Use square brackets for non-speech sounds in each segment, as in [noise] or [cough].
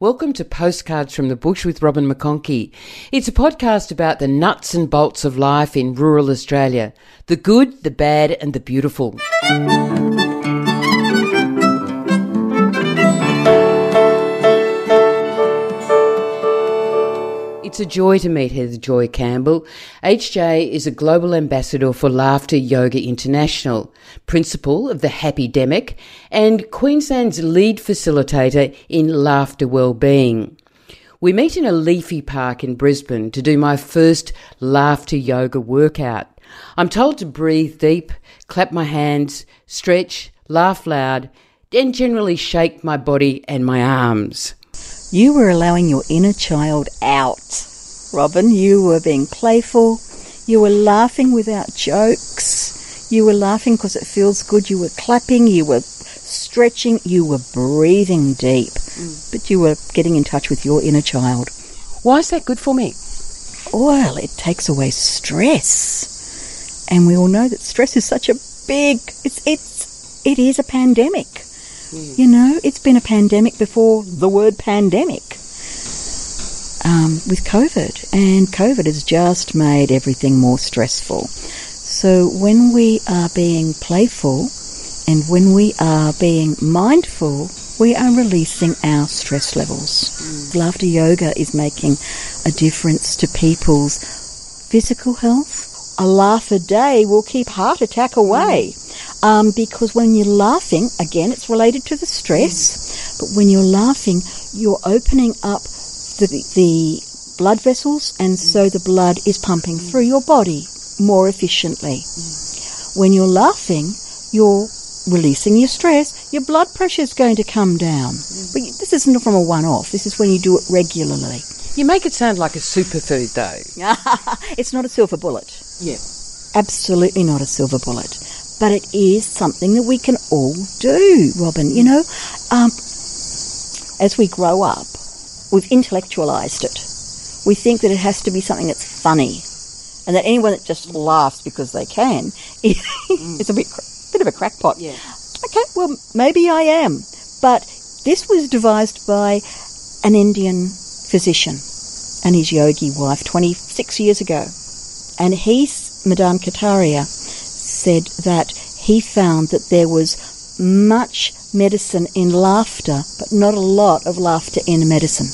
Welcome to Postcards from the Bush with Robin McConchie. It's a podcast about the nuts and bolts of life in rural Australia the good, the bad, and the beautiful. It's a joy to meet Heather Joy Campbell. HJ is a global ambassador for Laughter Yoga International, principal of the Happy Demic, and Queensland's lead facilitator in laughter well-being. We meet in a leafy park in Brisbane to do my first laughter yoga workout. I'm told to breathe deep, clap my hands, stretch, laugh loud, and generally shake my body and my arms. You were allowing your inner child out, Robin. You were being playful. You were laughing without jokes. You were laughing because it feels good. You were clapping. You were stretching. You were breathing deep. Mm. But you were getting in touch with your inner child. Why is that good for me? Well, it takes away stress. And we all know that stress is such a big, it's, it's, it is a pandemic. Mm. You know, it's been a pandemic before the word pandemic um, with COVID, and COVID has just made everything more stressful. So when we are being playful and when we are being mindful, we are releasing our stress levels. Mm. Laughter yoga is making a difference to people's physical health. A laugh a day will keep heart attack away. Mm. Um, because when you're laughing, again, it's related to the stress, mm. but when you're laughing, you're opening up the, the blood vessels, and mm. so the blood is pumping mm. through your body more efficiently. When you're laughing, you're releasing your stress, your blood pressure is going to come down. But this isn't from a one off, this is when you do it regularly. You make it sound like a superfood, though. [laughs] it's not a silver bullet. Yeah. Absolutely not a silver bullet but it is something that we can all do, Robin. You know, um, as we grow up, we've intellectualized it. We think that it has to be something that's funny, and that anyone that just laughs because they can [laughs] is a bit, bit of a crackpot. Yeah. Okay, well, maybe I am, but this was devised by an Indian physician and his yogi wife 26 years ago. And he's, Madan Kataria, said that he found that there was much medicine in laughter, but not a lot of laughter in medicine.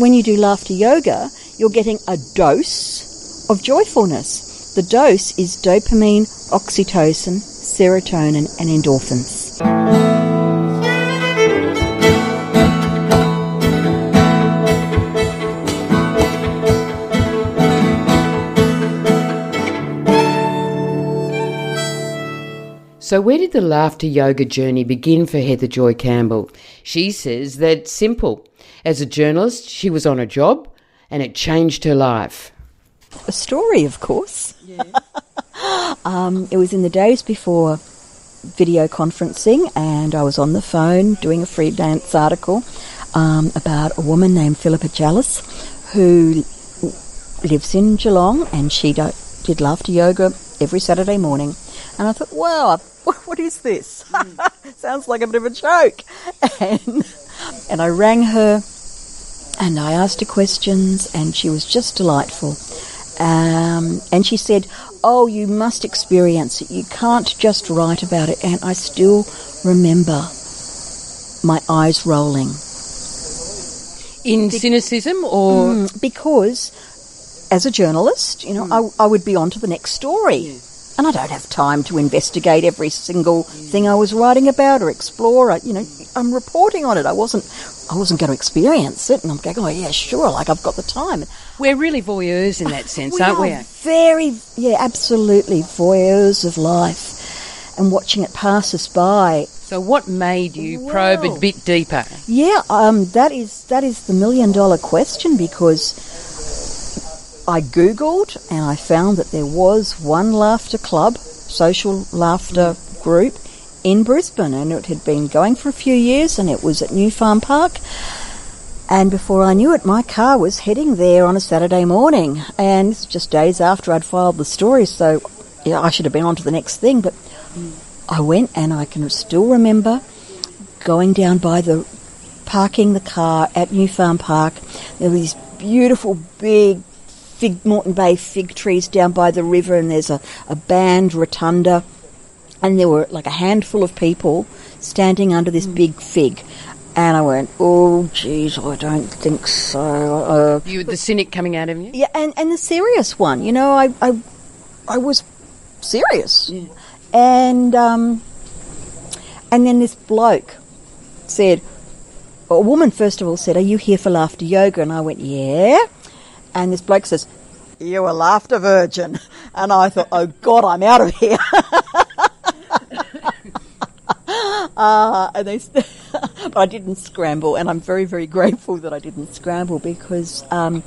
When you do laughter yoga, you're getting a dose of joyfulness. The dose is dopamine, oxytocin, serotonin, and endorphins. So, where did the laughter yoga journey begin for Heather Joy Campbell? She says that simple. As a journalist, she was on a job and it changed her life. A story, of course. Yeah. [laughs] um, it was in the days before video conferencing, and I was on the phone doing a freelance article um, about a woman named Philippa Jallis who lives in Geelong and she do- did laughter yoga every Saturday morning. And I thought, wow, [laughs] what is this? Mm. [laughs] Sounds like a bit of a joke. [laughs] And, and I rang her and I asked her questions, and she was just delightful. Um, and she said, Oh, you must experience it. You can't just write about it. And I still remember my eyes rolling. In Be- cynicism or? Mm, because as a journalist, you know, mm. I, I, would be on to the next story. Yeah and I don't have time to investigate every single thing I was writing about or explore. You know, I'm reporting on it. I wasn't, I wasn't going to experience it, and I'm going, oh yeah, sure, like I've got the time. We're really voyeurs in that sense, we aren't are we? Very, yeah, absolutely voyeurs of life, and watching it pass us by. So, what made you well, probe a bit deeper? Yeah, um, that is that is the million dollar question because I googled and I found that there was one laughter club, social laughter group in Brisbane, and it had been going for a few years, and it was at New Farm Park. And before I knew it, my car was heading there on a Saturday morning, and it's just days after I'd filed the story, so yeah, I should have been on to the next thing. But I went, and I can still remember going down by the parking the car at New Farm Park. There were these beautiful big fig Moreton Bay fig trees down by the river, and there's a, a band rotunda, and there were like a handful of people standing under this big fig. And I went, oh, geez, I don't think so. Uh, You, the cynic coming out of you? yeah, and, and the serious one, you know, I, I, I was serious. And, um, and then this bloke said, a woman first of all said, are you here for laughter yoga? And I went, yeah. And this bloke says, you a laughter virgin. [laughs] And I thought, oh God, I'm out of here. [laughs] Uh, and they, [laughs] but I didn't scramble, and I'm very, very grateful that I didn't scramble because um,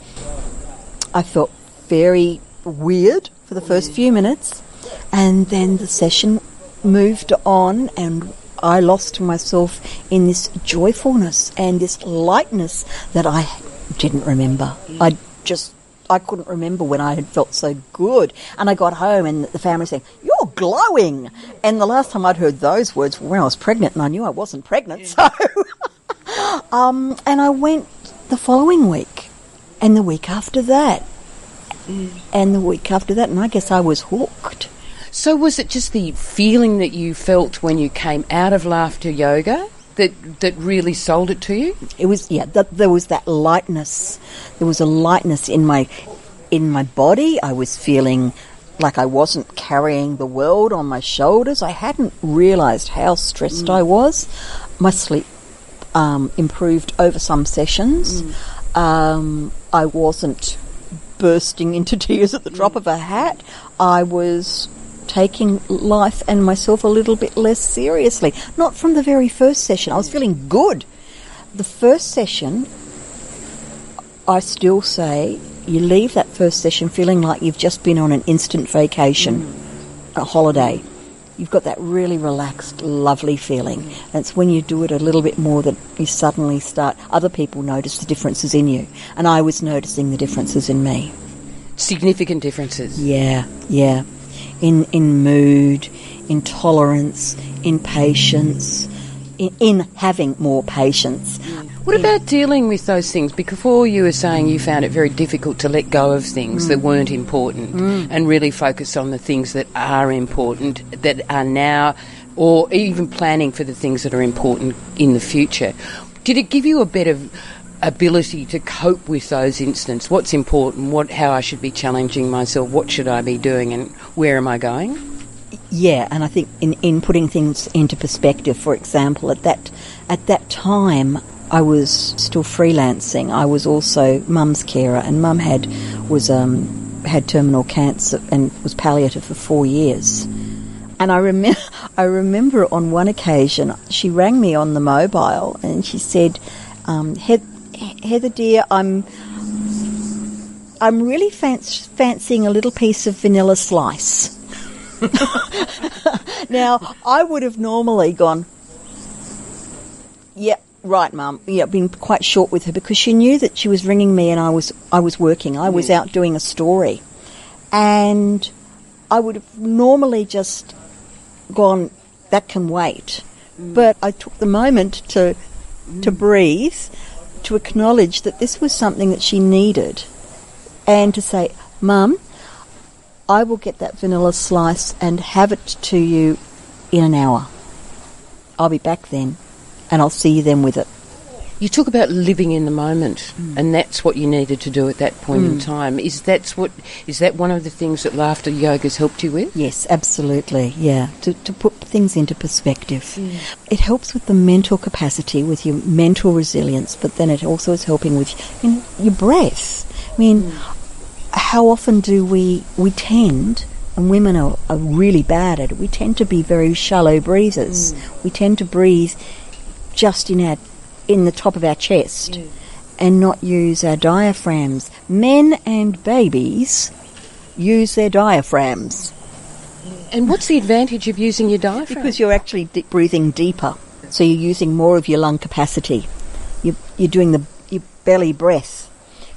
I felt very weird for the first few minutes, and then the session moved on, and I lost myself in this joyfulness and this lightness that I didn't remember. I just I couldn't remember when I had felt so good. And I got home and the family saying, You're glowing. And the last time I'd heard those words were when I was pregnant and I knew I wasn't pregnant. So, [laughs] um, and I went the following week and the week after that and the week after that. And I guess I was hooked. So was it just the feeling that you felt when you came out of laughter yoga that that really sold it to you? It was yeah. Th- there was that lightness. There was a lightness in my in my body. I was feeling like I wasn't carrying the world on my shoulders. I hadn't realised how stressed I was. My sleep um, improved over some sessions. Um, I wasn't bursting into [laughs] tears at the drop of a hat. I was taking life and myself a little bit less seriously. Not from the very first session. I was feeling good. The first session, I still say, you leave that first session feeling like you've just been on an instant vacation, a holiday. You've got that really relaxed, lovely feeling. And it's when you do it a little bit more that you suddenly start, other people notice the differences in you. And I was noticing the differences in me. Significant differences. Yeah, yeah. In in mood, in tolerance, in patience, in, in having more patience. What about dealing with those things? Because before you were saying you found it very difficult to let go of things that mm. weren't important mm. and really focus on the things that are important, that are now, or even planning for the things that are important in the future. Did it give you a better ability to cope with those instances? What's important? What, how I should be challenging myself? What should I be doing? And where am I going? Yeah, and I think in, in putting things into perspective, for example, at that at that time I was still freelancing. I was also mum's carer, and mum had was um, had terminal cancer and was palliative for four years. And I remember, [laughs] I remember on one occasion she rang me on the mobile and she said, um, "Heather, Heather dear, I'm." I'm really fanc- fancying a little piece of vanilla slice. [laughs] now, I would have normally gone, yeah, right, Mum. Yeah, been quite short with her because she knew that she was ringing me and I was I was working. I was hmm. out doing a story, and I would have normally just gone. That can wait, hmm. but I took the moment to to hmm. breathe, to acknowledge that this was something that she needed, and to say, Mum, I will get that vanilla slice and have it to you in an hour. I'll be back then, and I'll see you then with it. You talk about living in the moment, mm. and that's what you needed to do at that point in mm. time. Is that's what is that one of the things that laughter yoga has helped you with? Yes, absolutely. Yeah, to, to put things into perspective. It helps with the mental capacity, with your mental resilience, but then it also is helping with you know, your breath. I mean, mm. how often do we we tend, and women are, are really bad at it. We tend to be very shallow breathers. We tend to breathe just in our in the top of our chest mm. and not use our diaphragms. Men and babies use their diaphragms mm. And what's the advantage of using your diaphragm? because you're actually de- breathing deeper. So you're using more of your lung capacity. You're, you're doing the your belly breath.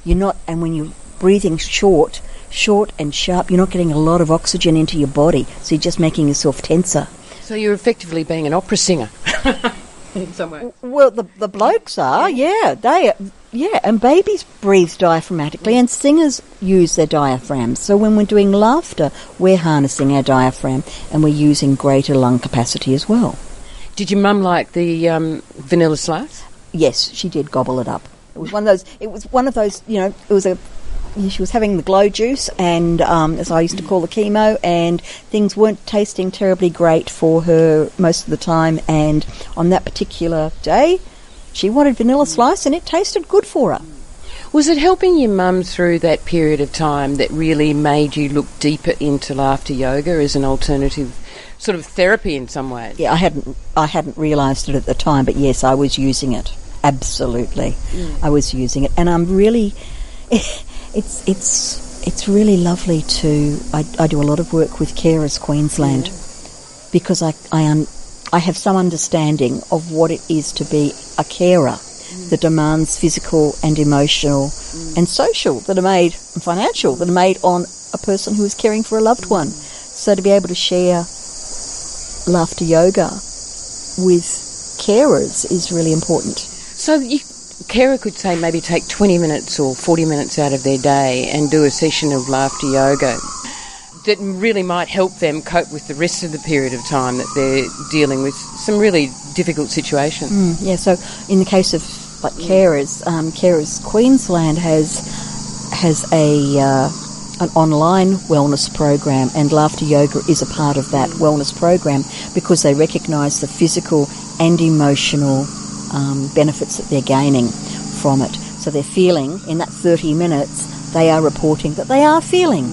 You're not, and when you're breathing short, short and sharp, you're not getting a lot of oxygen into your body. So you're just making yourself tenser. so you're effectively being an opera singer. [laughs] in some way. Well, the, the blokes are, yeah. They, yeah, and babies breathe diaphragmatically, and singers use their diaphragms. So when we're doing laughter, we're harnessing our diaphragm, and we're using greater lung capacity as well. Did your mum like the um, vanilla slice? Yes, she did gobble it up. It was one of those. It was one of those. You know, it was a. She was having the glow juice, and um, as I used to call the chemo, and things weren't tasting terribly great for her most of the time. And on that particular day, she wanted vanilla slice, and it tasted good for her. Was it helping your mum through that period of time that really made you look deeper into laughter yoga as an alternative sort of therapy in some ways? Yeah, I hadn't I hadn't realised it at the time, but yes, I was using it. Absolutely, I was using it, and I'm really. [laughs] It's it's it's really lovely to. I, I do a lot of work with Carers Queensland because I I un, I have some understanding of what it is to be a carer mm. that demands physical and emotional mm. and social that are made and financial that are made on a person who is caring for a loved mm. one. So to be able to share laughter yoga with carers is really important. So you, carer could say maybe take 20 minutes or 40 minutes out of their day and do a session of laughter yoga that really might help them cope with the rest of the period of time that they're dealing with some really difficult situations. Mm, yeah, so in the case of like carers, um, Carers Queensland has has a uh, an online wellness program, and laughter yoga is a part of that wellness program because they recognise the physical and emotional um, benefits that they're gaining from it. So they're feeling in that 30 minutes, they are reporting that they are feeling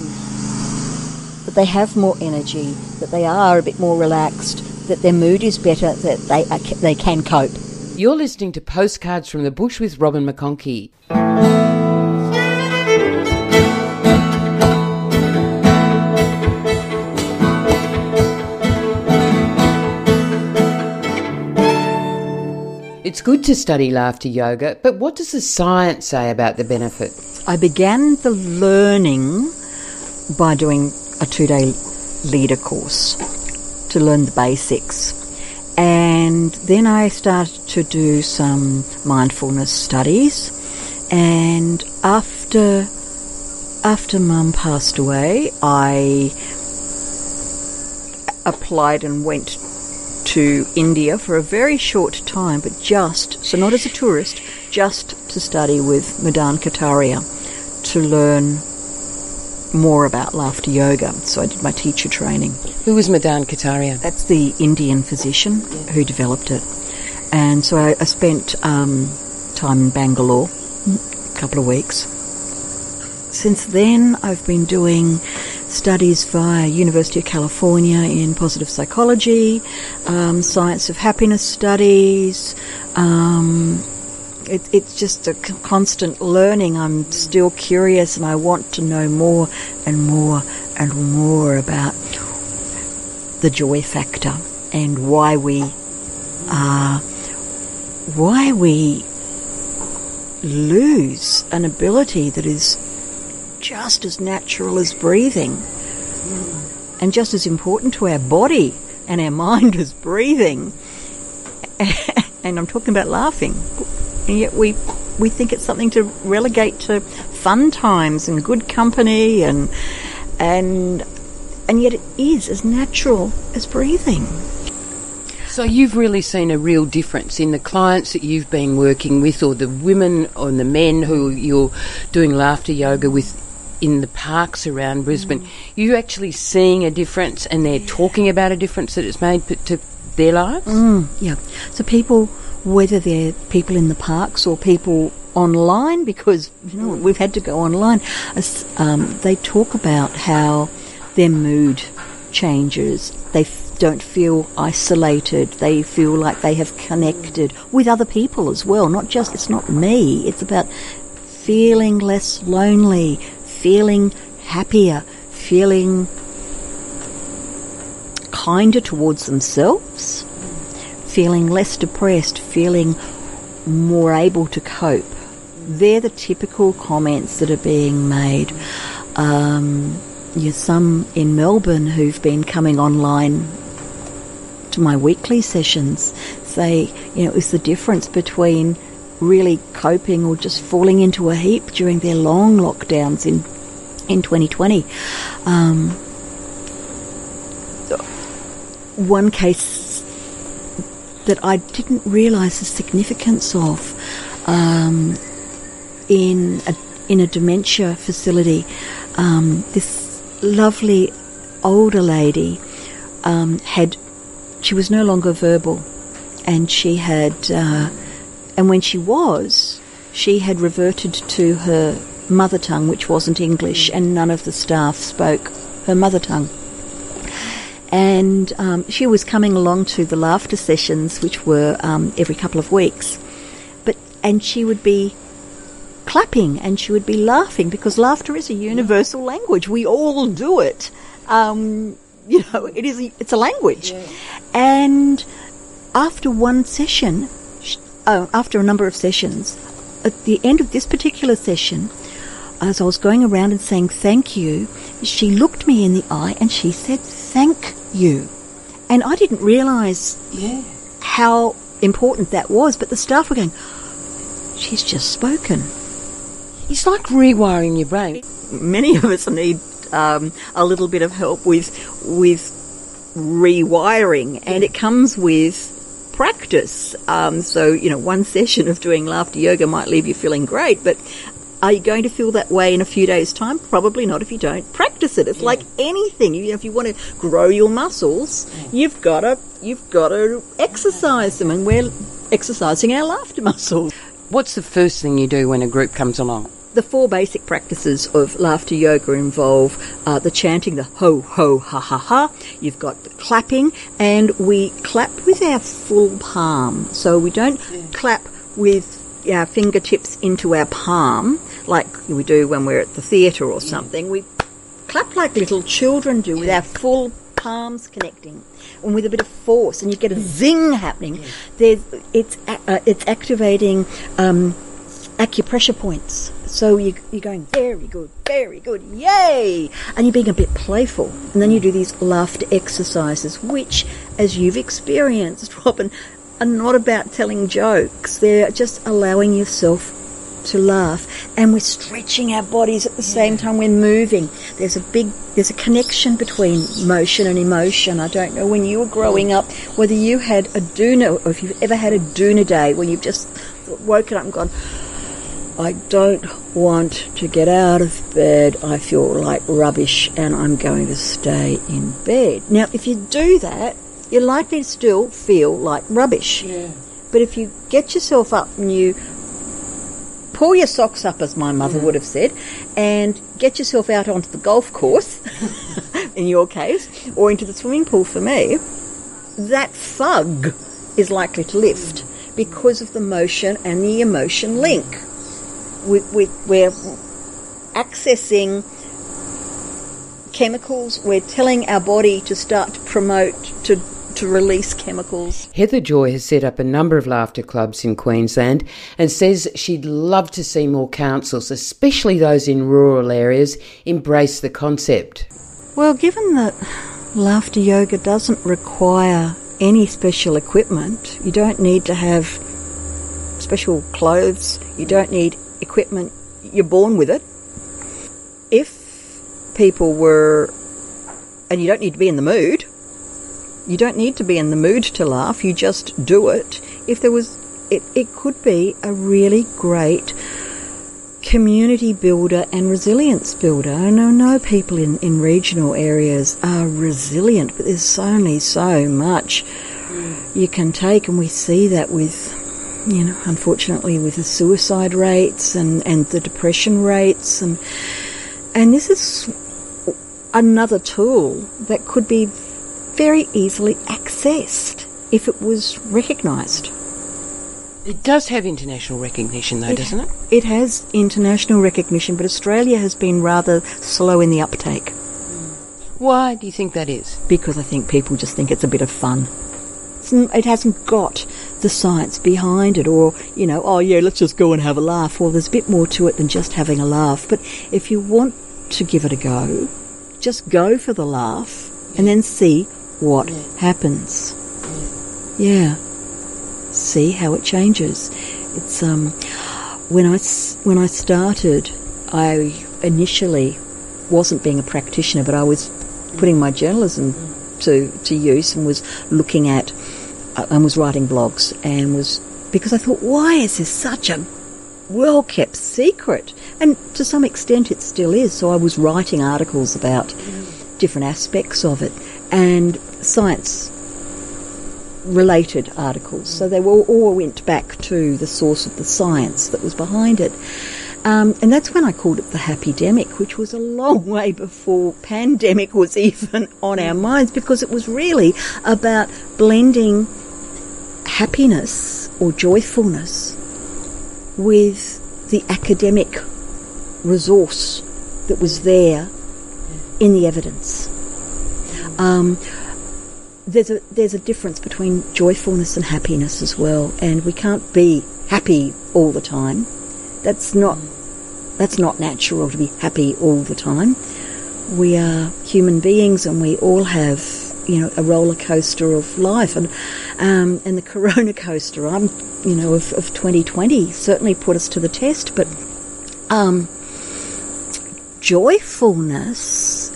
that they have more energy, that they are a bit more relaxed, that their mood is better, that they are, they can cope. You're listening to Postcards from the Bush with Robin McConchie. Good to study laughter yoga, but what does the science say about the benefit? I began the learning by doing a two day leader course to learn the basics. And then I started to do some mindfulness studies. And after after mum passed away, I applied and went to India for a very short time, but just, so not as a tourist, just to study with Madan Kataria to learn more about laughter yoga. So I did my teacher training. Who was Madan Kataria? That's the Indian physician who developed it. And so I, I spent um, time in Bangalore, a couple of weeks. Since then, I've been doing studies via University of California in positive psychology, um, science of happiness studies. Um, it, it's just a constant learning. I'm still curious, and I want to know more and more and more about the joy factor and why we uh, why we lose an ability that is just as natural as breathing and just as important to our body and our [laughs] mind as breathing. [laughs] and I'm talking about laughing. And yet we we think it's something to relegate to fun times and good company and and and yet it is as natural as breathing. So you've really seen a real difference in the clients that you've been working with, or the women or the men who you're doing laughter yoga with in the parks around Brisbane. You actually seeing a difference, and they're talking about a difference that it's made p- to their lives. Mm, yeah. So people, whether they're people in the parks or people online, because you know we've had to go online, um, they talk about how their mood changes. They f- don't feel isolated. They feel like they have connected with other people as well. Not just it's not me. It's about feeling less lonely, feeling happier, feeling kinder towards themselves, feeling less depressed, feeling more able to cope. They're the typical comments that are being made. Um, there's some in Melbourne who've been coming online to my weekly sessions say, you know, it was the difference between really coping or just falling into a heap during their long lockdowns in in 2020. Um, one case that I didn't realise the significance of um, in a in a dementia facility. Um, this lovely older lady um, had she was no longer verbal, and she had uh, and when she was, she had reverted to her mother tongue, which wasn't English, and none of the staff spoke her mother tongue. And um, she was coming along to the laughter sessions, which were um, every couple of weeks. But and she would be clapping and she would be laughing because laughter is a universal language. We all do it. Um, you know, it is. A, it's a language. Yeah. And after one session, oh, after a number of sessions, at the end of this particular session, as I was going around and saying thank you, she looked me in the eye and she said thank you. And I didn't realise yeah. how important that was, but the staff were going, she's just spoken. It's like rewiring your brain. Many of us need um, a little bit of help with with rewiring, and it comes with practice. Um, so, you know, one session of doing laughter yoga might leave you feeling great, but are you going to feel that way in a few days' time? Probably not if you don't practice it. It's yeah. like anything. You know, if you want to grow your muscles, yeah. you've got to you've got to exercise them, and we're exercising our laughter [laughs] muscles. What's the first thing you do when a group comes along? The four basic practices of laughter yoga involve uh, the chanting, the ho ho ha ha ha. You've got the clapping, and we clap with our full palm. So we don't yeah. clap with our fingertips into our palm like we do when we're at the theatre or something. We clap like little children do with our full palms connecting and with a bit of force, and you get a zing happening. There's, it's uh, it's activating um, acupressure points. So you, you're going very good, very good, yay! And you're being a bit playful. And then you do these laughter exercises, which, as you've experienced, [laughs] Robin, are not about telling jokes. They're just allowing yourself to laugh and we're stretching our bodies at the same time we're moving there's a big there's a connection between motion and emotion i don't know when you were growing up whether you had a doona or if you've ever had a doona day when you've just woken up and gone I don't want to get out of bed. I feel like rubbish and I'm going to stay in bed. Now, if you do that, you're likely to still feel like rubbish. Yeah. But if you get yourself up and you pull your socks up, as my mother would have said, and get yourself out onto the golf course, [laughs] in your case, or into the swimming pool for me, that fug is likely to lift because of the motion and the emotion link we, we, we're accessing chemicals. We're telling our body to start to promote, to to release chemicals. Heather Joy has set up a number of laughter clubs in Queensland and says she'd love to see more councils, especially those in rural areas, embrace the concept. Well, given that laughter yoga doesn't require any special equipment, you don't need to have special clothes, you don't need equipment, you're born with it. If people were, and you don't need to be in the mood, you don't need to be in the mood to laugh, you just do it. If there was, it, it could be a really great community builder and resilience builder. I know, know people in, in regional areas are resilient, but there's only so much you can take, and we see that with you know, unfortunately with the suicide rates and, and the depression rates and and this is another tool that could be very easily accessed if it was recognised. It does have international recognition though, it, doesn't it? It has international recognition, but Australia has been rather slow in the uptake. Why do you think that is? Because I think people just think it's a bit of fun it hasn't got the science behind it or, you know, oh yeah, let's just go and have a laugh. Well, there's a bit more to it than just having a laugh. But if you want to give it a go, just go for the laugh and then see what yeah. happens. Yeah. see how it changes. It's um, when I when I started, I initially wasn't being a practitioner, but I was putting my journalism to to use and was looking at uh, and was writing blogs and was because I thought, why is this such a well kept secret? And to some extent, it still is. So I was writing articles about different aspects of it and science related articles. So they were, all went back to the source of the science that was behind it. Um, and that's when I called it the happy demic, which was a long [laughs] way before pandemic was [laughs] even on our minds because it was really about blending happiness or joyfulness with the academic resource that was there in the evidence. Um, there's a there's a difference between joyfulness and happiness as well, and we can't be happy all the time. That's not that's not natural to be happy all the time. We are human beings, and we all have you know a roller coaster of life, and um, and the [laughs] Corona coaster. I'm you know of, of 2020 certainly put us to the test, but um, joyfulness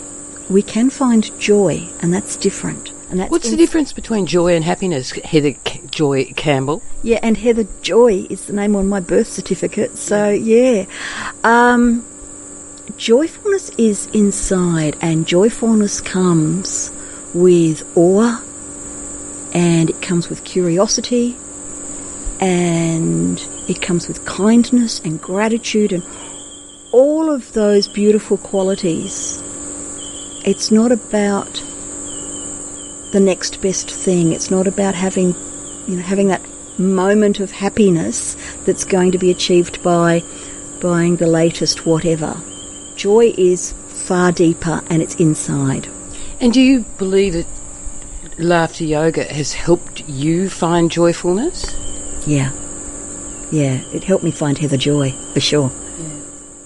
we can find joy, and that's different. What's the difference between joy and happiness, Heather C- Joy Campbell? Yeah, and Heather Joy is the name on my birth certificate. So yeah, um, joyfulness is inside, and joyfulness comes with awe, and it comes with curiosity, and it comes with kindness and gratitude, and all of those beautiful qualities. It's not about the next best thing. It's not about having, you know, having that moment of happiness that's going to be achieved by buying the latest whatever. Joy is far deeper and it's inside. And do you believe that laughter yoga has helped you find joyfulness? Yeah. Yeah, it helped me find Heather Joy, for sure.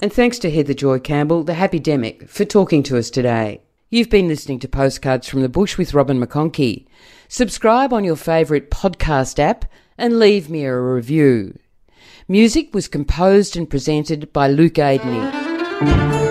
And thanks to Heather Joy Campbell, the Happy Demic, for talking to us today. You've been listening to Postcards from the Bush with Robin McConchie. Subscribe on your favourite podcast app and leave me a review. Music was composed and presented by Luke Aidney.